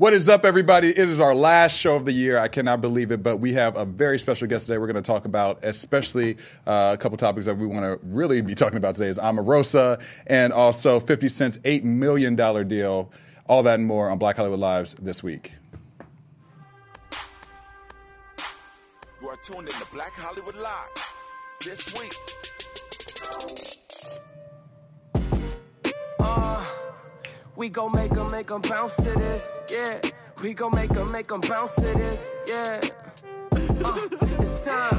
What is up, everybody? It is our last show of the year. I cannot believe it, but we have a very special guest today. We're going to talk about, especially uh, a couple topics that we want to really be talking about today is Omarosa and also 50 Cent's $8 million deal. All that and more on Black Hollywood Lives this week. You are tuned in to Black Hollywood Live this week. We gon' make 'em, make 'em bounce to this, yeah. We gon' make 'em, make 'em bounce to this, yeah. Uh, it's time.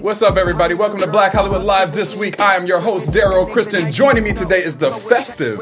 What's up, everybody? Welcome to Black Hollywood Lives this week. I am your host, Daryl Kristen. Joining me today is the festive,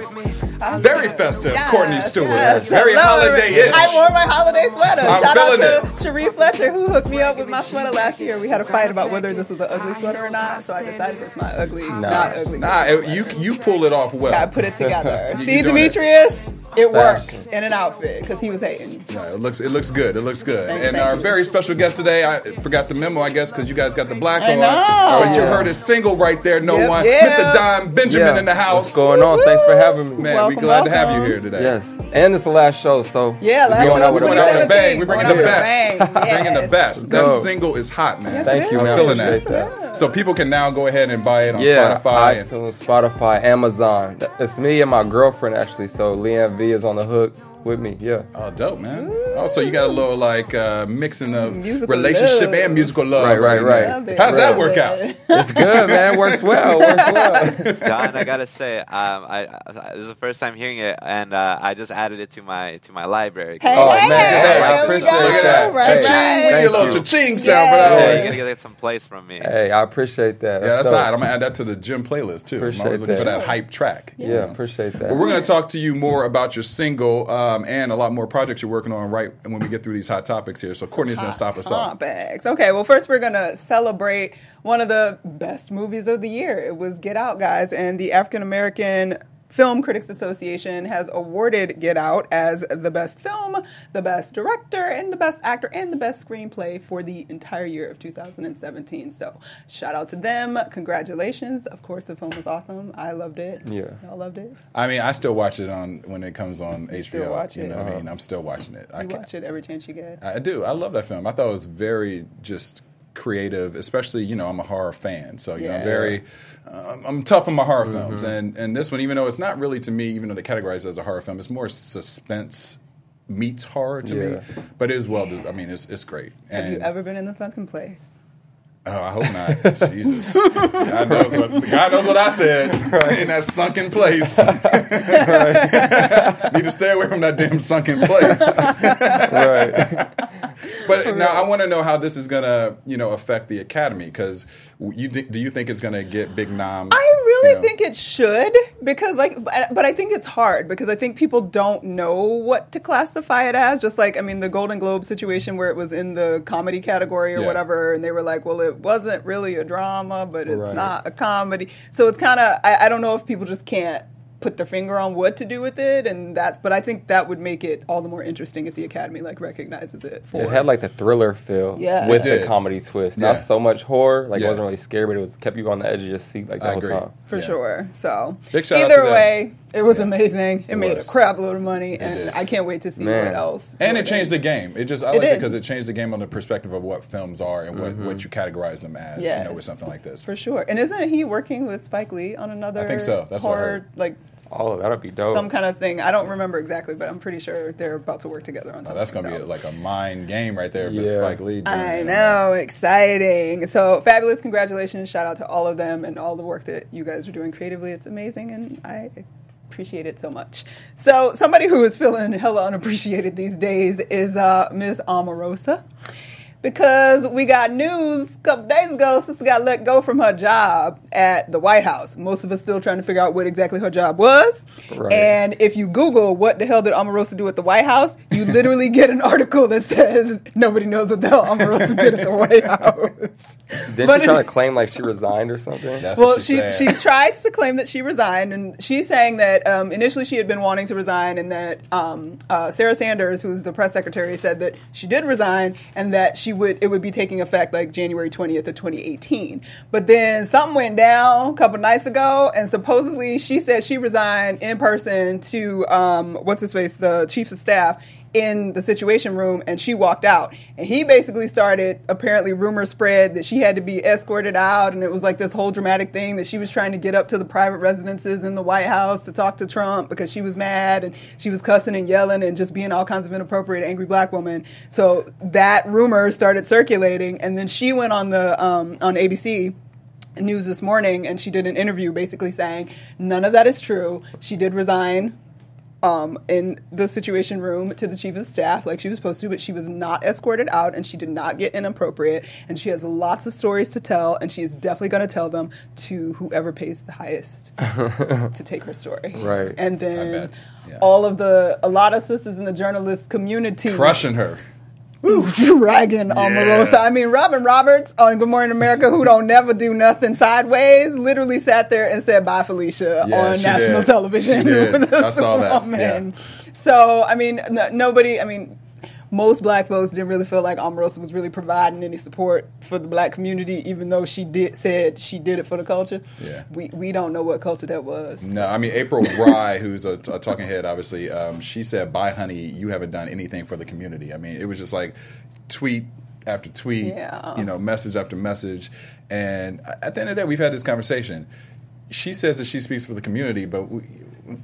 very festive Yes, Courtney Stewart. yes. Very holiday-ish. I wore my holiday sweater. I'm Shout out to Cherie Fletcher who hooked me up with my sweater last year. We had a fight about whether this was an ugly sweater or not, so I decided it's my ugly, not ugly. Nah, it- you you pull it off well. I put it together. You- See, you doing it. Demetrius, it works in an outfit because he was hating. Yeah, it looks it looks good. It looks good. Thank- and thank our you. very special guest today, I forgot the memo, I guess, because you guys got the black I on. know. But you heard his single right there, no Yep, one. yeah. Mr. Don Benjamin Yeah. in the house. What's going on? Thanks for having me. Man, we Welcome, We're glad to have you here today. Yes, and it's the last show, so Yeah, we're last going show out with a We're going out with a bang. We're bringing Going the out with a best. bang, Bringing the best. That single is hot, man. Thank you, I'm man. I feeling appreciate that. that. So people can now go ahead and buy it on Yeah, Spotify. and- iTunes, Spotify, Amazon. It's me and my girlfriend actually. So Leanne V is on the hook with me. Yeah. Oh, dope, man. Oh, so you got a little like uh, mixing of Musical relationship love. and musical love. Right, right, now. right. Love it. How's that work out? It's good, man. Works well. Works well. Don, I gotta say, um, I, I this is the first time hearing it, and uh, I just added it to my to my library. Hey, Oh, hey, man. Hey, I appreciate go. that. Look at that. Right, Hey, Cha-ching. right. We get a little you. cha-ching sound for Yeah. that Yeah, one. you gotta get some plays from me. hey, I appreciate that. Yeah, that's dope. all right. I'm gonna add that to the gym playlist too. I'm Appreciate always looking for that. that hype track. you Yeah, know? appreciate that. But we're going to talk to you more about your single um, and a lot more projects you're working on right when we get through these hot topics here. So Courtney's going to stop us off. Topics. Okay, well, first we're going to celebrate one of the best movies of the year. It was Get Out, guys, and the African American Film Critics Association has awarded Get Out as the best film, the best director, and the best actor, and the best screenplay for the entire year of 2017. So, shout out to them. Congratulations. Of course, the film was awesome. I loved it. Yeah. Y'all loved it. I mean, I still watch it on when it comes on HBO. still watch You it? know what I Uh-huh. mean? I'm still watching it. I You can't- watch it every chance you get. I do. I love that film. I thought it was very just creative, especially you know I'm a horror fan, so you know Yeah. I'm very um, I'm tough on my horror films, Mm-hmm. and and this one, even though it's not really to me, even though they categorize it as a horror film, it's more suspense meets horror to me, but it is well. I mean, it's it's great. Have you ever been in the sunken place? Oh, I hope not. Jesus, God knows what God knows what I said in that sunken place. Need to stay away from that damn sunken place. right. But now I want to know how this is gonna, you know, affect the academy because you thi- do you think it's gonna get big noms? I really you know? think it should because, like, but but I think it's hard because I think people don't know what to classify it as. Just like, I mean, the Golden Globe situation where it was in the comedy category or Yeah. whatever, and they were like, well, it wasn't really a drama, but it's Right. not a comedy. So it's kind of, I, I don't know if people just can't put their finger on what to do with it and that's but i think that would make it all the more interesting if the academy like recognizes it for It had like the thriller feel Yeah. with It the comedy twist. Yeah. Not so much horror, like Yeah. it wasn't really scary, but it was kept you on the edge of your seat like the I whole agree. time. for Yeah. sure. So Big shout out either to them. way, it was Yeah. amazing. It, It made was. a crap load of money, and. I can't wait to see Man. what else. And it what changed the game. It just I It like it did. because it changed the game on the perspective of what films are and what, what mm-hmm. you categorize them as. You know, with something like this. for sure. And isn't he working with Spike Lee on another? I think so. That's what I heard. like Oh, that'd be dope. some kind of thing. I don't remember exactly, but I'm pretty sure they're about to work together on Oh, something. that's gonna be so. a, like a mind game right there for Yeah. Spike Lee. doing I know, exciting. So fabulous! Congratulations! Shout out to all of them and all the work that you guys are doing creatively. It's amazing, and I appreciate it so much. So somebody who is feeling hella unappreciated these days is uh, Ms. Omarosa. Because we got news a couple days ago, sister got let go from her job at the White House. Most of us still trying to figure out what exactly her job was. Right. And if you Google what the hell did Omarosa do at the White House, you literally get an article that says nobody knows what the hell Omarosa did at the White House. Didn't she try it- to claim like she resigned or something? That's well, what she she's she saying. tries to claim that she resigned, and she's saying that um, initially she had been wanting to resign, and that um, uh, Sarah Sanders, who's the press secretary, said that she did resign, and that she would it would be taking effect like January twentieth of twenty eighteen. But then something went down a couple nights ago, and supposedly she said she resigned in person to um, what's his face, the chiefs of staff in the situation room and she walked out. And he basically started apparently rumors spread that she had to be escorted out and it was like this whole dramatic thing that she was trying to get up to the private residences in the White House to talk to Trump because she was mad and she was cussing and yelling and just being all kinds of inappropriate angry black woman. So that rumor started circulating and then she went on the um, on ABC news this morning and she did an interview basically saying none of that is true. She did resign um, in the situation room to the chief of staff like she was supposed to, but she was not escorted out and she did not get inappropriate. And she has lots of stories to tell, and she is definitely going to tell them to whoever pays the highest to take her story. Right. And then yeah. all of the, a lot of sisters in the journalist community Crushing her. Was dragging Omarosa. Yeah. I mean, Robin Roberts on Good Morning America, who don't never do nothing sideways, literally sat there and said bye, Felicia, Yeah, on she national did. television. She did. I saw that, woman. So, I mean, n- nobody, I mean, most black folks didn't really feel like Omarosa was really providing any support for the black community, even though she did said she did it for the culture. Yeah. We, we don't know what culture that was. No, I mean April Ryan, who's a, a talking head, obviously. Um, she said, "Bye, honey. You haven't done anything for the community." I mean, it was just like tweet after tweet, Yeah. you know, message after message. And at the end of the day, we've had this conversation. She says that she speaks for the community, but we,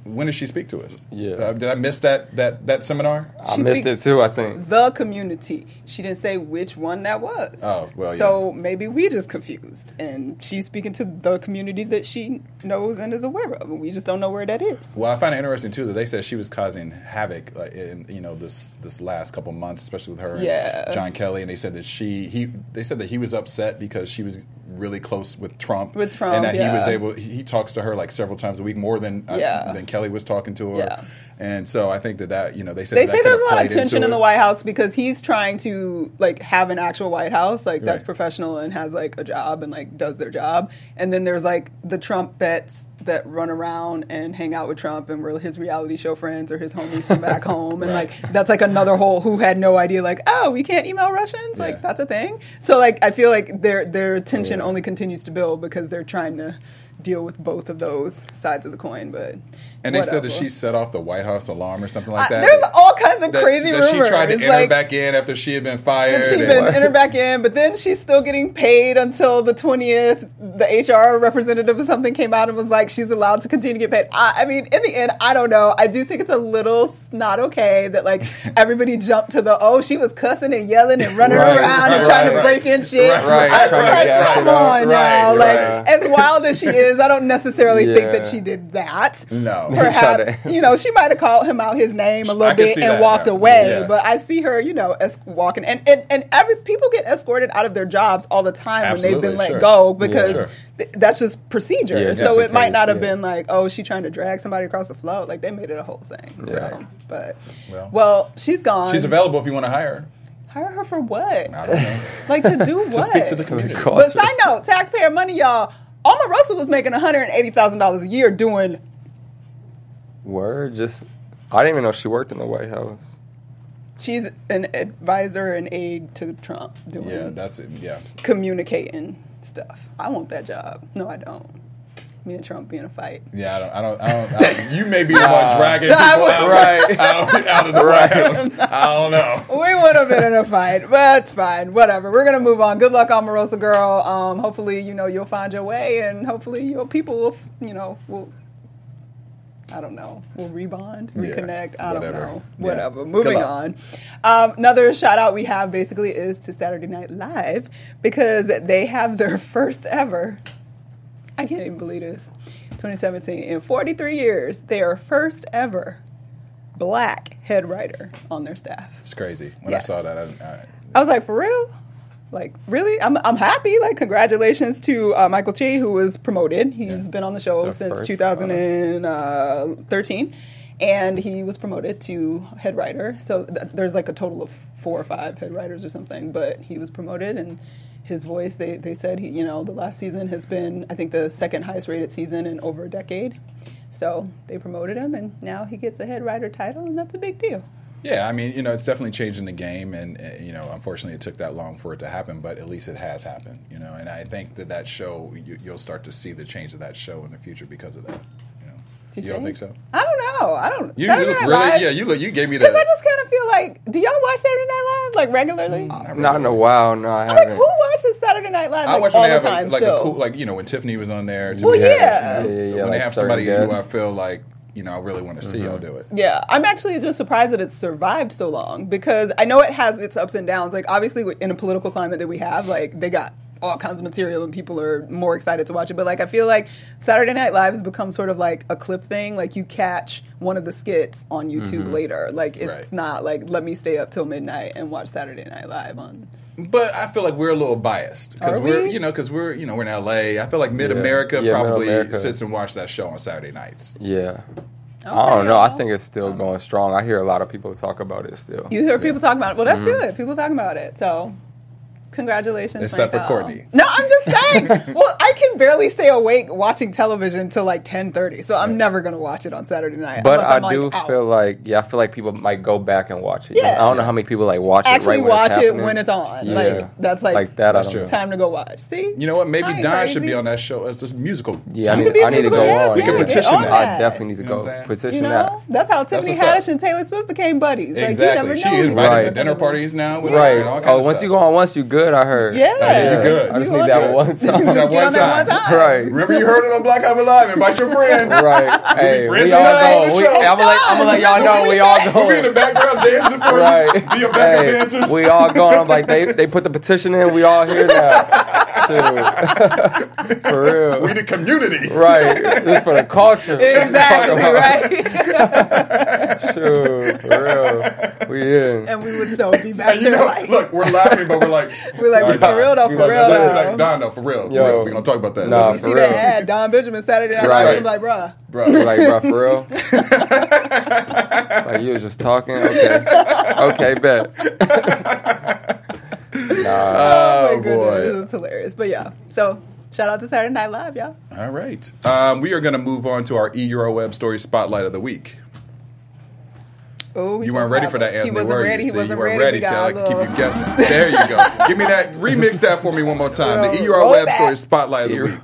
when did she speak to us? Yeah. Uh, did I miss that that that seminar? I She missed it too. I think. the community. She didn't say which one that was. Oh, well, So maybe we just confused, and she's speaking to the community that she knows and is aware of, and we just don't know where that is. Well, I find it interesting too that they said she was causing havoc like, in you know this this last couple months, especially with her Yeah. and John Kelly, and they said that she he they said that he was upset because she was really close with Trump, With Trump, and that he was able he, he talks to her like several times a week more than uh, Yeah. than Kelly was talking to her, Yeah. And so I think that that you know they said They that say there's a lot of tension in the White House because he's trying to like have an actual White House, like that's Right. professional and has like a job and like does their job. And then there's like the Trump vets that run around and hang out with Trump and were his reality show friends or his homies from back home. And like that's like another whole who had no idea like, oh, we can't email Russians? Yeah. Like that's a thing. So like I feel like their their tension only continues to build because they're trying to deal with both of those sides of the coin. But And they said that she set off the White House alarm or something like I- that. there's all kinds of that, crazy that rumors. she tried to enter like, back in after she had been fired. that she'd and- been entered back in, but then she's still getting paid until the 20th. The HR representative or something came out and was like, she's allowed to continue to get paid. I, I mean, in the end, I don't know. I do think it's a little not okay that like everybody jumped to the, oh, she was cussing and yelling and running Right, around and right, trying to right. break in shit. Right, right, I was like, come on now. Like, as wild as she is, I don't necessarily think that she did that. No. Perhaps, you know, she might have called him out his name a little can bit and that, walked yeah. away, Yeah. but I see her, you know, es- walking, and, and and every people get escorted out of their jobs all the time when they've Absolutely, been let sure. go because sure. th- that's just procedure. Yeah, so it might case, not have yeah. been like, oh, she trying to drag somebody across the float. Like they made it a whole thing. Yeah. So, but Well. well, she's gone. She's available if you want to hire her. Hire her for what? I don't know. Like to do what? to speak to the community. But side note, taxpayer money, y'all. Omarosa was making one hundred eighty thousand dollars a year doing Word. Just. I didn't even know she worked in the White House. She's an advisor and aide to Trump doing Yeah, that's it. Yeah. communicating stuff. I want that job. No, I don't. Me and Trump be in a fight. Yeah, I don't. I don't. I don't I, you may be the one dragging people I would- out, Right. out, out of the White House. I don't know. We would have been in a fight, but it's fine. Whatever. We're gonna move on. Good luck, Omarosa girl. Um, hopefully, you know you'll find your way, and hopefully your people will, you know, will. I don't know. We'll rebond, Yeah, reconnect. I don't know. Whatever. Good Moving luck. on. Um, another shout out we have basically is to Saturday Night Live because they have their first ever. I can't even believe this. 2017. In 43 years, they are first ever black head writer on their staff. It's crazy. When Yes. I saw that, I, I, I was like, for real? Like, really? I'm, I'm happy. Like, congratulations to uh, Michael Che, who was promoted. He's Yeah. been on the show The since first, 2013. And he was promoted to head writer. So th- there's like a total of four or five head writers or something. But he was promoted, and his voice, they, they said, he, you know, the last season has been, I think, the second highest rated season in over a decade. So they promoted him, and now he gets a head writer title, and that's a big deal. yeah, I mean, you know, it's definitely changing the game, and you know, unfortunately, it took that long for it to happen, but at least it has happened. You know, and I think that that show, you, you'll start to see the change of that show in the future because of that. You know, Do you, don't think so? I don't know. I don't. You, Saturday look Night really, Live- yeah, you look, you gave me the. Because I just kind of feel feel like, do y'all watch Saturday Night Live like regularly? Mm, not in a while. No, I I'm like, who watches Saturday Night Live Like, I like watch all when they the have time like, like still? a cool, like you know when Tiffany was on there. Well, Tiffany Haddish, yeah. you know, Yeah, yeah, when like they have certain somebody who I feel like you know I really want to see, I'll mm-hmm. do it. Yeah, I'm actually just surprised that it's survived so long because I know it has its ups and downs. Like obviously in a political climate that we have, like they got all kinds of material and people are more excited to watch it. But like I feel like Saturday Night Live has become sort of like a clip thing. Like you catch one of the skits on YouTube later. Like it's Right. not like let me stay up till midnight and watch Saturday Night Live on. But I feel like we're a little biased because Are we're you know because we're you know we're in L.A. I feel like Mid America Yeah, probably Mid-America. sits and watches that show on Saturday nights. Yeah. I don't know. I think it's still going strong. I hear a lot of people talk about it still. You hear people talk about it. Well, that's Mm-hmm. good. People talking about it. So, congratulations. Except for Courtney. No, I'm just saying. well, I can barely stay awake watching television till like 10:30, so I'm never gonna watch it on Saturday night. But I I'm, like, do out. feel like yeah, I feel like people might go back and watch it. Yeah. I don't know how many people like watch actually it right when watch it's it when it's on. Yeah. Like that's like, like that. That's I don't true. time to go watch. See, You know what? Maybe I ain't Don should be on that show as this musical. Yeah, I talent. need, be a I need to go guest, on. We can petition get that. I definitely need to You know go petition You know, that. that's how Tiffany what's. Haddish and Taylor Swift became buddies. Like, Exactly. you she never know. invited Right. me to dinner parties now. Right. And all kinds Oh, once you go on once, you good. I heard. Yeah. Yeah, you're good. I just You need that good. one That time. Get one on that one time. right. Remember you heard it on Black Album Live. Invite your friends. Right. Hey, friends we all tonight on go. We. I'm gonna let, I'm let y'all know we all We'll be in the background dancing for Right. you. Be your backup Hey, dancers. we all going. I'm like, they they put the petition in. We all here now. Shoot. for real. we the community. Right. This is for the culture. Exactly right. Shoot. For real. We in. and we would so be back you know, like. look, we're laughing, but we're like, We're like, nah, for real though, for like, real we're though. like, Don, no, for real. Yo. Yo, we're gonna talk about that. Nah, You for see real. that ad, Don Benjamin Saturday Night Right. Live. I'm like, bruh. bro. We're like, bro, for real? like, you was just talking? Okay. Okay, bet. nah. Oh, Oh, my boy. goodness, it's hilarious. But yeah, so shout out to Saturday Night Live, y'all. All right. Um, we are going to move on to our E EURweb story spotlight of the week. Oh, You weren't ready for that, Anthony. He wasn't were you? ready. He See, wasn't you weren't ready. ready, so I got like a to keep you guessing. There you go. Give me that. Remix that for me one more time. The EUR Roll EURweb back. story spotlight of the week.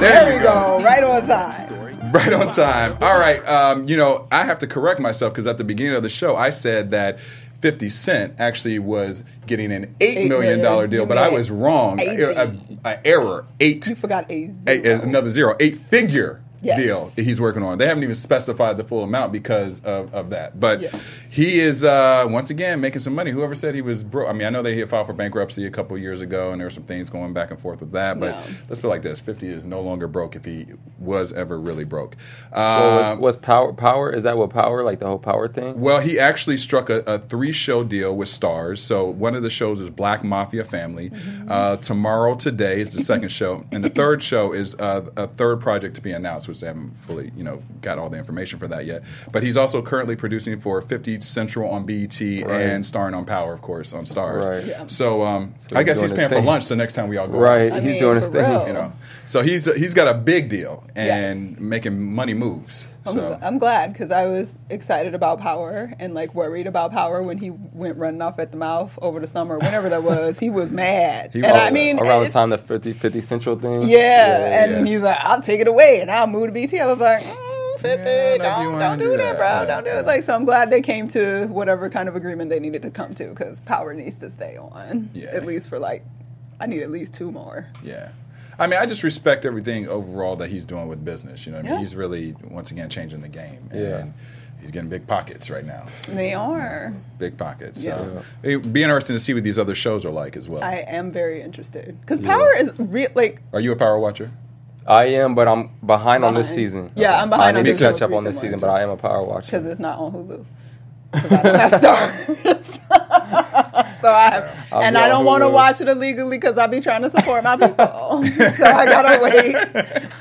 There we go. Right on time. Right on time. All right. Um, you know, I have to correct myself because at the beginning of the show, I said that 50 Cent actually was getting an $8 Eight million million. deal, but I was wrong. eighty. A, a error. Eight. You forgot a Eight, zero. another zero. Eight figure Yes. deal that he's working on. They haven't even specified the full amount because of, of that. But Yes. he is, uh, once again, making some money. Whoever said he was broke. I mean, I know they had filed for bankruptcy a couple years ago, and there were some things going back and forth with that. But Yeah. let's put it like this 50 is no longer broke if he was ever really broke. Well, Uh, was, was power power? Is that what power? Like the whole power thing? well, he actually struck a, a three show deal with Starz. So one of the shows is Black Mafia Family. Mm-hmm. Uh, tomorrow, today is the second show, and the third show is uh, a third project to be announced, which they haven't fully, you know, got all the information for that yet. But he's also currently producing for 50 Central on BET Right. and starring on Power, of course, on Starz. Right. Yeah. So, um, So I guess he's paying for lunch the next time we all go. Right. I he's mean, doing his thing. You know, so he's he's got a big deal and Yes. making money moves. I'm, So I'm glad because I was excited about Power and like worried about Power when he went running off at the mouth over the summer, whenever that was. He was mad. He and was I mean, around the time the 50, 50 Central thing? Yeah, and yeah. he's like, I'll take it away and I'll move to BT. I was like, mm, 50, Yeah, don't know if you don't, do do that, that. bro. Yeah. Don't do it. Like, so I'm glad they came to whatever kind of agreement they needed to come to because Power needs to stay on. Yeah. At least for like, I need at least two more. Yeah. I mean, I just respect everything overall that he's doing with business. You know what I mean? Yeah. He's really, once again, changing the game. Yeah. And he's getting big pockets right now. They are. Big pockets. Yeah. So it'd be interesting to see what these other shows are like as well. I am very interested because Power is real. Like, are you a power watcher? I am, but I'm behind, on this season. Yeah, I'm behind I on need this to catch up on this season, but I am a power watcher. because it's not on Hulu. Because I don't have Starz. so I I'll and I don't want to watch it illegally because I'll be trying to support my people. so I gotta wait.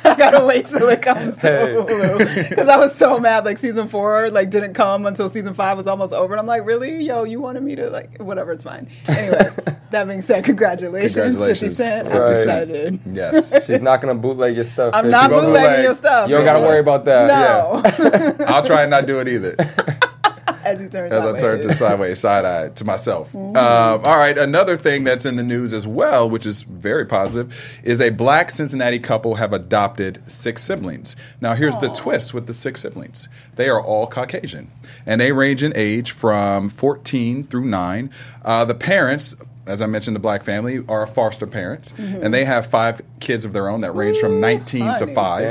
I gotta wait till it comes to Hulu because I was so mad. Like season four, like didn't come until season five was almost over, and I'm like, really, yo, you wanted me to like whatever, it's fine. Anyway, that being said, congratulations, Congratulations, Fifty Cent. 50 I'm excited. Yes. She's not gonna bootleg your stuff. I'm not bootlegging bootleg. your stuff. You don't gotta worry about that. No. I'll try and not do it either. As you turn as I sideways. turned to sideways, side eye to myself. Mm-hmm. Um, all right, another thing that's in the news as well, which is very positive, is a black Cincinnati couple have adopted six siblings. Now, here's the twist with the six siblings they are all Caucasian, and they range in age from 14 through 9. Uh, the parents, as I mentioned, the black family are foster parents, and they have five kids of their own that range from 19 to 5.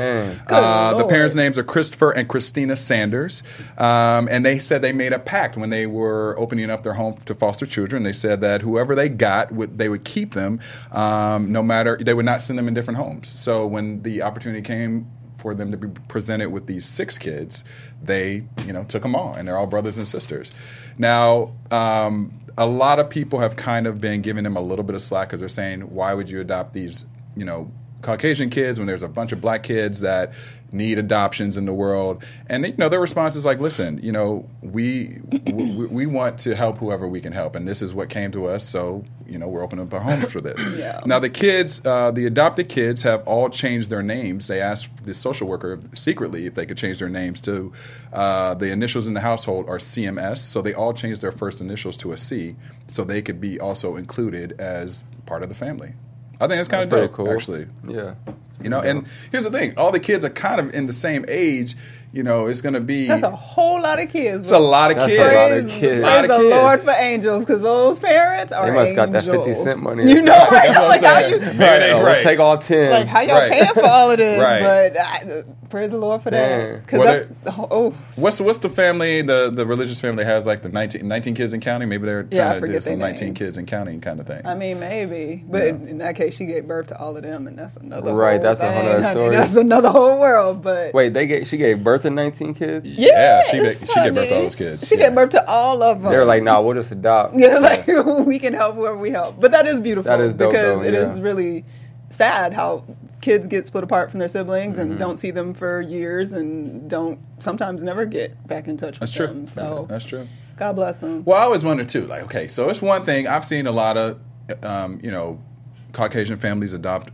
Uh, the parents' names are Christopher and Christina Sanders. Um, and they said they made a pact when they were opening up their home to foster children. They said that whoever they got, would, they would keep them um, no matter, they would not send them in different homes. So when the opportunity came for them to be presented with these six kids, they, you know, took them all, and they're all brothers and sisters. Now, um, a lot of people have kind of been giving them a little bit of slack because they're saying, why would you adopt these, you know, Caucasian kids when there's a bunch of black kids that need adoptions in the world. And you know their response is like, listen, you know, we we, we want to help whoever we can help, and this is what came to us. So you know we're opening up our homes for this. Yeah. Now the kids, uh, the adopted kids, have all changed their names. They asked the social worker secretly if they could change their names to uh, the initials in the household are CMS. So they all changed their first initials to a C, so they could be also included as part of the family. I think it's kind of dope, cool. actually. Yeah. You know, and here's the thing: all the kids are kind of in the same age. You know, it's going to be That's a whole lot of kids. it's a lot of That's a kids. lot of Praise, kids. Lot praise of the kids. Lord for angels, because those parents are They must got that 50 angels. cent money You know, right? I'm like how you, Right, Right, right. We'll take all 10. like how y'all Right. paying for all of this? Right. But I, praise the Lord for that, because Well, that's oh, What's what's the family the the religious family has like the 19, 19 kids in counting? Maybe they're Yeah, trying to do forget some their nineteen names. kids in counting kind of thing. I mean, maybe, but Yeah. in that case, she gave birth to all of them, and that's another Right, whole that's a whole thing, nother story. That's another whole world. But Wait, they gave, she gave birth to 19 kids? Yeah, she yes, gave- she gave birth to all honey. those kids, She yeah. gave birth to all of them. They're like, nah, we'll just adopt. Yeah, like we can help whoever we help. But that is beautiful That is dope, because though, it is yeah. really sad how kids get split apart from their siblings Mm-hmm. and don't see them for years and don't sometimes never get back in touch with That's true. them. So That's true. God bless them. Well, I always wonder too. Like, okay, so it's one thing I've seen a lot of, um, you know, Caucasian families adopt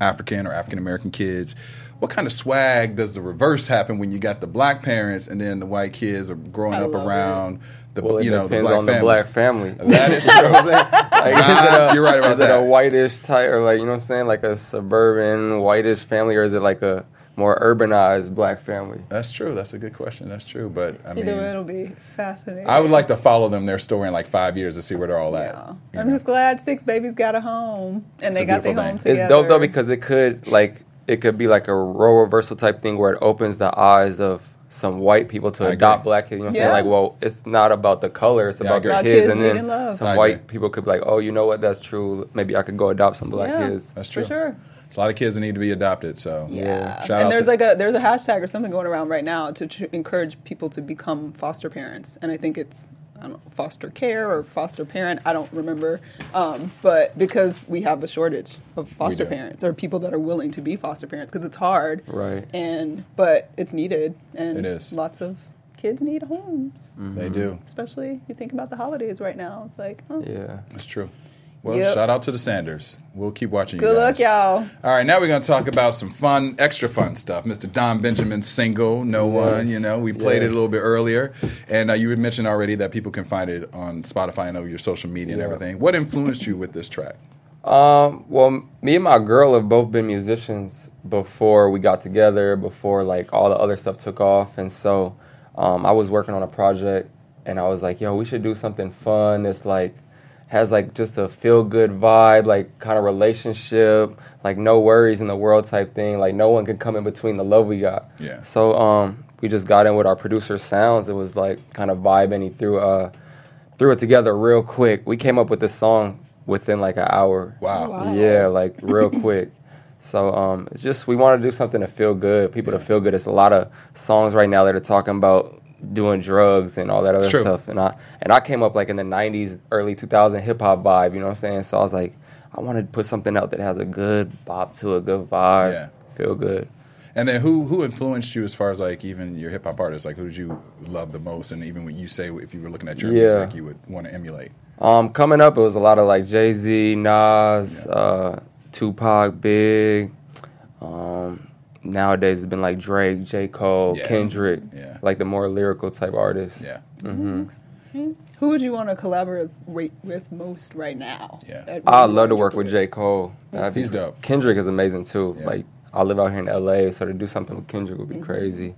African or African American kids. What kind of swag does the reverse happen when you got the black parents and then the white kids are growing I up love around the Well, it you know the black on family? the black family. That is You know true. what I'm saying? Like, is it Nah, a- you're right about Is it a whitish type, or like you know what I'm saying, like a suburban whitish family, or is it like a more urbanized black family? That's true. That's a good question. That's true. But I mean, Either way, it'll be fascinating. I would like to follow them their story in like five years to see where they're all at. Yeah. I'm know? just glad six babies got a home and they got their home thing. together. It's dope though because it could like it could be like a role reversal type thing where it opens the eyes of some white people to I adopt agree. black kids. You know what I'm Yeah. saying? Like, well, it's not about the color; it's Yeah, about agree. the kids. kids And then some I white agree. people could be like, "Oh, you know what? That's true. Maybe I could go adopt some black Yeah. kids." That's true. For sure. It's a lot of kids that need to be adopted. So Yeah, Shout out and there's to- like a there's a hashtag or something going around right now to tr- encourage people to become foster parents, and I think it's I don't know, foster care or foster parent. I don't remember, um, but because we have a shortage of foster parents or people that are willing to be foster parents because it's hard, Right. And but it's needed, and It is. lots of kids need homes, they do. especially you think about the holidays right now. It's like, oh, Yeah. That's true. Well, Yep. shout out to the Sanders. We'll keep watching you good luck, y'all. All right, now we're going to talk about some fun, extra fun stuff. Mr. Don Benjamin's single, No One, you know, we played it a little bit earlier. And uh, you had mentioned already that people can find it on Spotify and over your social media and everything. What influenced you with this track? Um, well, me and my girl have both been musicians before we got together, before like all the other stuff took off. And so um, I was working on a project and I was like, yo, we should do something fun It's like, has like just a feel good vibe, like kind of relationship, like no worries in the world type thing. Like no one can come in between the love we got. Yeah. So um, we just got in with our producer sounds. It was like kind of vibing. He threw uh, threw it together real quick. We came up with this song within like an hour. Wow. Wow. Yeah, like real quick. So um, it's just we want to do something to feel good, people to feel good. It's a lot of songs right now that are talking about doing drugs and all that other stuff. And I and I came up like in the '90s, early 2000 hip hop vibe. You know what I'm saying? So I was like, I want to put something out that has a good bop to a good vibe, Yeah. feel good. And then who who influenced you as far as like even your hip hop artists? Like who did you love the most? And even when you say if you were looking at your Yeah. music, you would want to emulate. Um, coming up, it was a lot of like Jay Z, Nas, uh, Tupac, Big, um, nowadays has been like Drake, J. Cole, Yeah. Kendrick, Yeah. like the more lyrical type artists. Yeah. Who would you want to collaborate with most right now? Yeah. I'd love to work with J. Cole. That'd be- He's dope. Kendrick is amazing too. Yeah. Like I live out here in LA, so to do something with Kendrick would be crazy.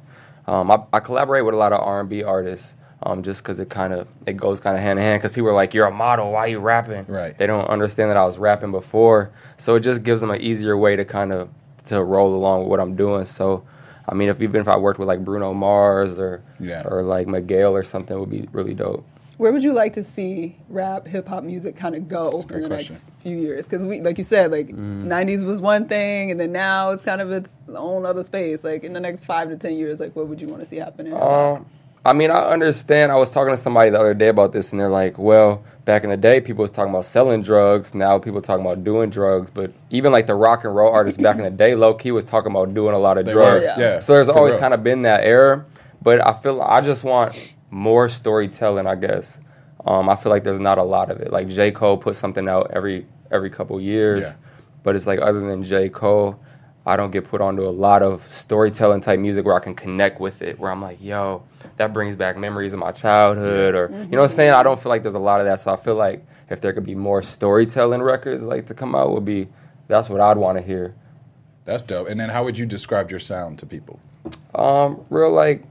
Um, I, I collaborate with a lot of R and B artists, um, just because it kind of it goes kind of hand in hand. Because people are like, "You're a model, why are you rapping?" Right. They don't understand that I was rapping before, so it just gives them an easier way to kind of to roll along with what I'm doing. So. I mean, if even if I worked with like Bruno Mars or Yeah. or like Miguel or something, would be really dope. Where would you like to see rap, hip hop music kind of go in the question. next few years? Because we, like you said, like Mm. '90s was one thing, and then now it's kind of its own other space. Like in the next five to ten years, like what would you want to see happen? in hip hop? Um, I mean, I understand. I was talking to somebody the other day about this, and they're like, "Well, back in the day, people was talking about selling drugs. Now people talking about doing drugs. But even like the rock and roll artists back in the day, low key was talking about doing a lot of They drugs. were, Yeah. yeah. So there's for always kind of been that error. But I feel I just want more storytelling. I guess. Um, I feel like there's not a lot of it. Like J Cole puts something out every every couple years, Yeah. but it's like other than J Cole. I don't get put onto a lot of storytelling type music where I can connect with it, where I'm like, yo, that brings back memories of my childhood, or you know what I'm saying? I don't feel like there's a lot of that, so I feel like if there could be more storytelling records like to come out, would be that's what I'd want to hear. That's dope. And then how would you describe your sound to people? Um, real like,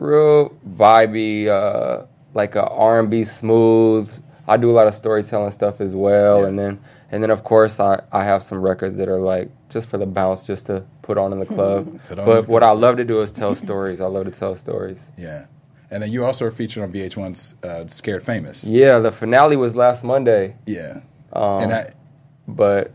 real vibey, uh, like a R&B smooth. I do a lot of storytelling stuff as well, Yeah. and then and then of course I I have some records that are like just for the bounce, just to put on in the club. But the what I love to do is tell stories. I love to tell stories. Yeah. And then you also are featured on VH1's uh, Scared Famous. Yeah, the finale was last Monday, Yeah. Um, and I, but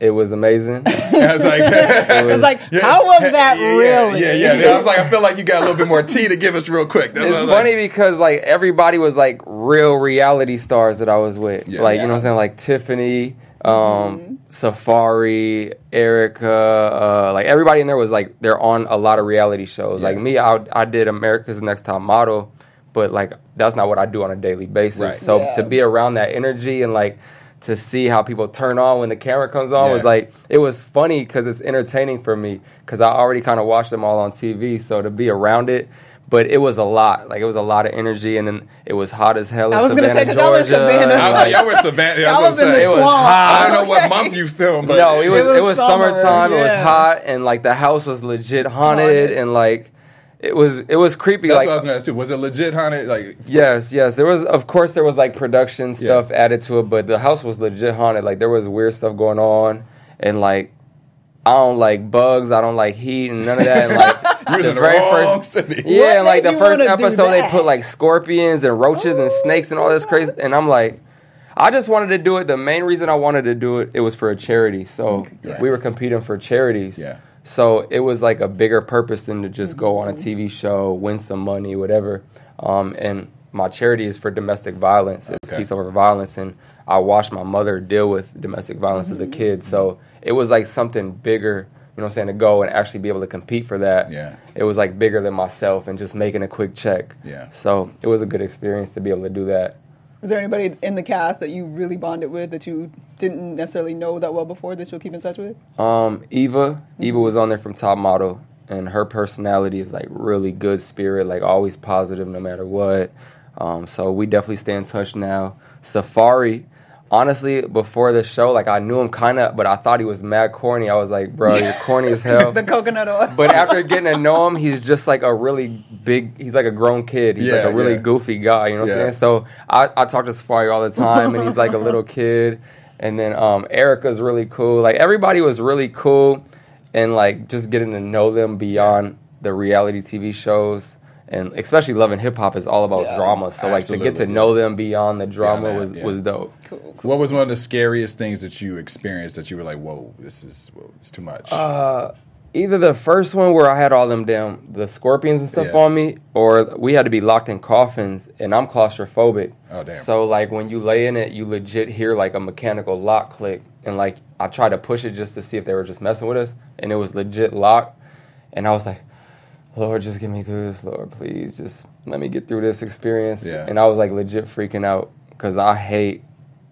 it was amazing. I was like, It was It's like, how was that yeah, really? Yeah, yeah, yeah. I was like, I feel like you got a little bit more tea to give us real quick. That's It's was funny like. because like everybody was like real reality stars that I was with. Yeah. Like you know what I'm saying, like Tiffany, um, Safaree, Erica, uh, like everybody in there was like they're on a lot of reality shows. Like me, I, I did America's Next Top Model, but like that's not what I do on a daily basis. Right. So Yeah. to be around that energy and like to see how people turn on when the camera comes on was like it was funny because it's entertaining for me because I already kind of watched them all on TV. So to be around it. But it was a lot, like it was a lot of energy, and then it was hot as hell in I was gonna Savannah, say, 'cause y'all in Georgia. Savannah. I was like, like, y'all were Savannah. Y'all That's what I'm was in the saying. It was swamp. hot. I don't know what month you filmed, but no, it was It was it was summer, summertime. It was hot, and like the house was legit haunted, Haunted. and like it was it was creepy. That's like what I was gonna ask too. Was it legit haunted? Like, Yes, yes. There was, of course, there was like production stuff added to it, but the house was legit haunted. Like there was weird stuff going on, and like I don't like bugs, I don't like heat, and none of that. And, like you was the in the very wrong first, city. yeah, and like the first episode, they put like scorpions and roaches and snakes and all this crazy, and I'm like. I just wanted to do it. The main reason I wanted to do it, it was for a charity. So Yeah. we were competing for charities. Yeah. So it was like a bigger purpose than to just go on a TV show, win some money, whatever. Um, and my charity is for domestic violence. It's Okay. Peace Over Violence, and I watched my mother deal with domestic violence as a kid. So it was like something bigger. You know what I'm saying? To go and actually be able to compete for that. Yeah. It was like bigger than myself and just making a quick check. Yeah. So it was a good experience to be able to do that. Is there anybody in the cast that you really bonded with that you didn't necessarily know that well before that you'll keep in touch with? Um, Eva, Eva was on there from Top Model, and her personality is like really good spirit, like always positive no matter what. Um, so we definitely stay in touch now. Safaree, honestly, before the show, like I knew him kind of, but I thought he was mad corny. I was like, bro, you're corny as hell. The coconut oil. But after getting to know him, he's just like a really big. He's like a grown kid. He's Yeah, like a really yeah. goofy guy. You know what Yeah. I'm saying? So I, I talk to Safaree all the time, and he's like a little kid. And then um, Erica's really cool. Like everybody was really cool, and like just getting to know them beyond the reality TV shows. And especially loving hip hop is all about Yeah. drama. So like to get to know them beyond the drama that, was yeah. was dope. cool, cool. What was one of the scariest things that you experienced that you were like, "Whoa, this is whoa, it's too much"? Uh, Either the first one where I had all them damn the scorpions and stuff Yeah. on me, or we had to be locked in coffins, and I'm claustrophobic. Oh, damn. So like when you lay in it, you legit hear like a mechanical lock click, and like I tried to push it just to see if they were just messing with us, and it was legit locked, and I was like, Lord, just get me through this, Lord, please, just let me get through this experience. Yeah. And I was like legit freaking out because I hate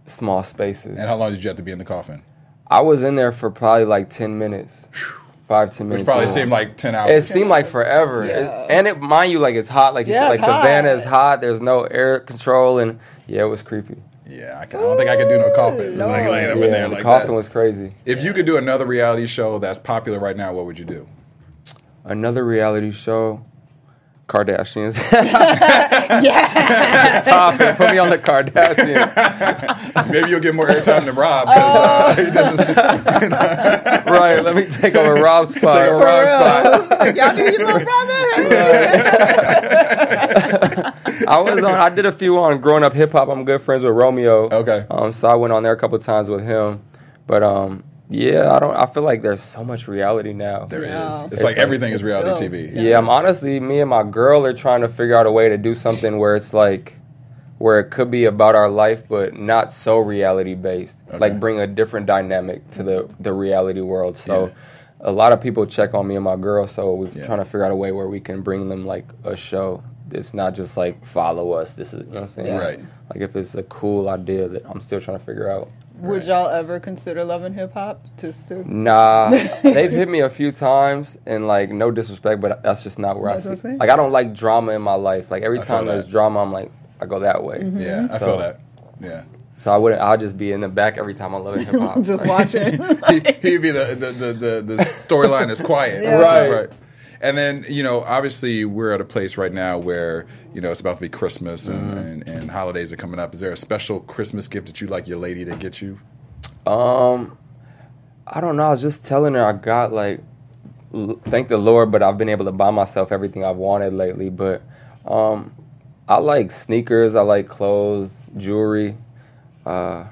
small spaces. and how long did you have to be in the coffin? I was in there for probably like ten minutes, if five ten minutes. Which probably long. seemed like ten hours. It seemed like forever, Yeah. It- and it mind you like it's hot. Like you Yeah, said, like it's Savannah hot. is hot. There's no air control, and yeah, it was creepy. yeah, I, can, I don't think I could do no coffin. It's no. like laying up Yeah, in there the like coffin that. was crazy. If you could do another reality show that's popular right now, what would you do? Another reality show, Kardashians. yeah. Coffin, put me on the Kardashians. Maybe you'll get more airtime than Rob. 'cause, uh, he does this- right, let me take over Rob's spot. Take over For Rob's spot. Y'all do your little brother. I was on. I did a few on growing up hip hop. I'm good friends with Romeo. Okay. Um, so I went on there a couple times with him, but um, yeah, I don't. I feel like there's so much reality now. There is. Yeah. It's, It's like like- everything is reality still- TV. Yeah. I'm honestly, me and my girl are trying to figure out a way to do something where it's like, where it could be about our life, but not so reality based. Okay. Like bring a different dynamic to the the reality world. So. A lot of people check on me and my girl, so we're Yeah. trying to figure out a way where we can bring them like a show. It's not just like follow us. This is you know what I'm saying. Right. Like if it's a cool idea that I'm still trying to figure out. Would y'all ever consider loving hip hop? Just to Nah, they've hit me a few times, and like no disrespect, but that's just not where That's what I I'm see. Like I don't like drama in my life. Like every I time there's that. drama, I'm like I go that way. Mm-hmm. Yeah, I feel that. Yeah. So I wouldn't. I'll just be in the back every time I love hip hop. just watching. he, he'd be the the the, the, the storyline is quiet, Yeah. Right. And then you know, obviously, we're at a place right now where you know it's about to be Christmas and, Mm-hmm. and, and holidays are coming up. Is there a special Christmas gift that you like your lady to get you? Um, I don't know. I was just telling her I got like, l- thank the Lord, but I've been able to buy myself everything I've wanted lately. But um, I like sneakers. I like clothes, jewelry. Uh,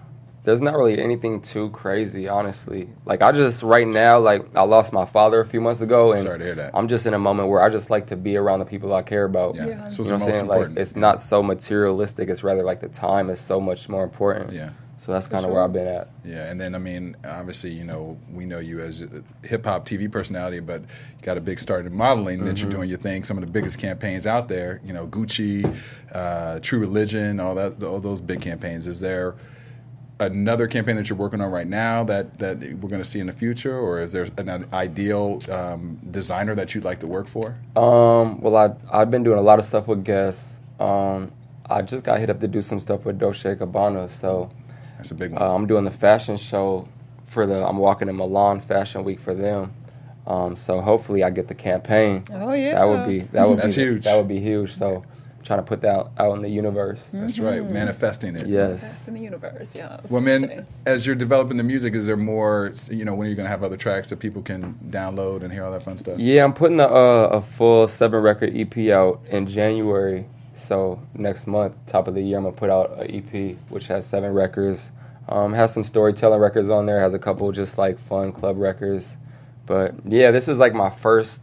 there's not really anything too crazy, honestly. Like I just right now, like I lost my father a few months ago, and Sorry to hear that. I'm just in a moment where I just like to be around the people I care about. Yeah. Yeah. So You it's know what I'm most saying? important. Like it's not so materialistic. It's rather like the time is so much more important. Yeah. So that's kind of sure. where I've been at. Yeah, and then I mean, obviously, you know, we know you as a hip hop TV personality, but you got a big start in modeling that Mm-hmm. you're doing your thing. Some of the biggest campaigns out there, you know, Gucci, uh, True Religion, all that, all those big campaigns. Is there another campaign that you're working on right now that that we're going to see in the future, or is there an ideal um, designer that you'd like to work for? Um, well, I I've been doing a lot of stuff with Guess. Um, I just got hit up to do some stuff with Dolce Gabbana, so That's a big one. uh, I'm doing the fashion show for the. I'm walking in Milan Fashion Week for them. Um, so hopefully I get the campaign. Oh, yeah. that would be that would That's be huge. That would be huge. So I'm trying to put that out in the universe. That's right, manifesting it. Yes. Best in the universe. Yeah. Well, what man, saying. as you're developing the music, is there more? You know, when are you going to have other tracks that people can download and hear all that fun stuff? Yeah, I'm putting a, uh, a full seven record EP out in January. So next month, top of the year, I'm gonna put out an EP which has seven records. Um, has some storytelling records on there. Has a couple just like fun club records. But yeah, this is like my first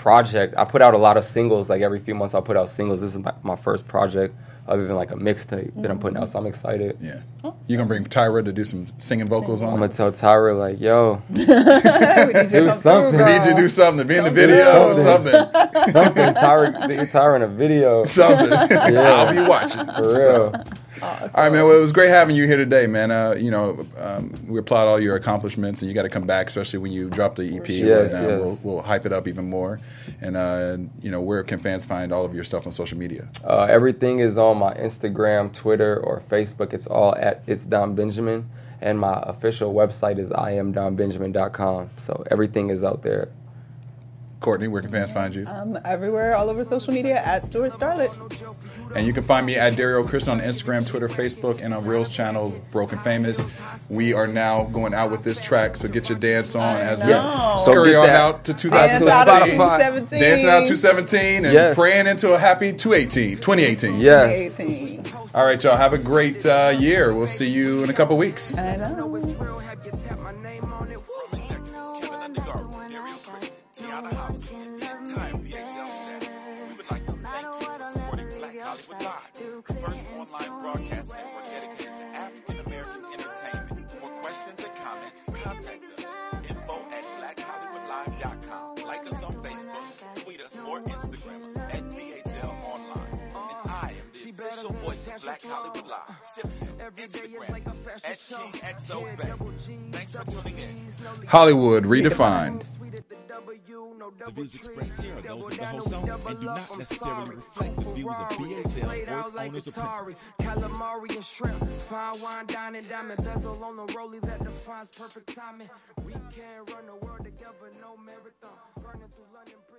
project. I put out a lot of singles. Like every few months, I'll put out singles. This is my, my first project, other than like a mixtape that I'm putting out. So I'm excited. Yeah. You gonna bring Tyra to do some singing vocals on? I'm gonna tell Tyra like, yo, We need you to do come through, something. We need you to do something. Be in the video. through. Something. something. Tyra, get Tyra in a video. Something. Yeah. I'll be watching. For real. All right, man. Well, it was great having you here today, man. Uh, you know, um, we applaud all your accomplishments, and you got to come back, especially when you drop the EP. Yes, and, uh, yes. We'll, we'll hype it up even more. And uh, you know, where can fans find all of your stuff on social media? Uh, everything is on my Instagram, Twitter, or Facebook. It's all at It's Don Benjamin. And my official website is iamdonbenjamin.com. So everything is out there. Courtney, where can fans find you? I'm everywhere, all over social media at Stuart Starlet. And you can find me at Dario Christian on Instagram, Twitter, Facebook, and on Reels channels, Broken Famous. We are now going out with this track, so get your dance on as we know. So scurry on out to Dance out of 2017. Spotify. 2017. Dancing out 217 and Yes. praying into a happy 218, 2018. Yes. 2018. All right, y'all. Have a great uh, year. We'll see you in a couple weeks. Hollywood Live. Simple. Every day Instagram. is like a fashion show. XO Yeah, Bay. Thanks for tuning in. C's, no leave- Hollywood redefined. The W, no The double views expressed here are those of the host only and do not necessarily reflect the views of BHL or its owners or Atari. Calamari and shrimp, fine wine, dining, diamond bezel on the rollie that defines perfect timing. We can run the world together, no marathon. Burning through London Bridge.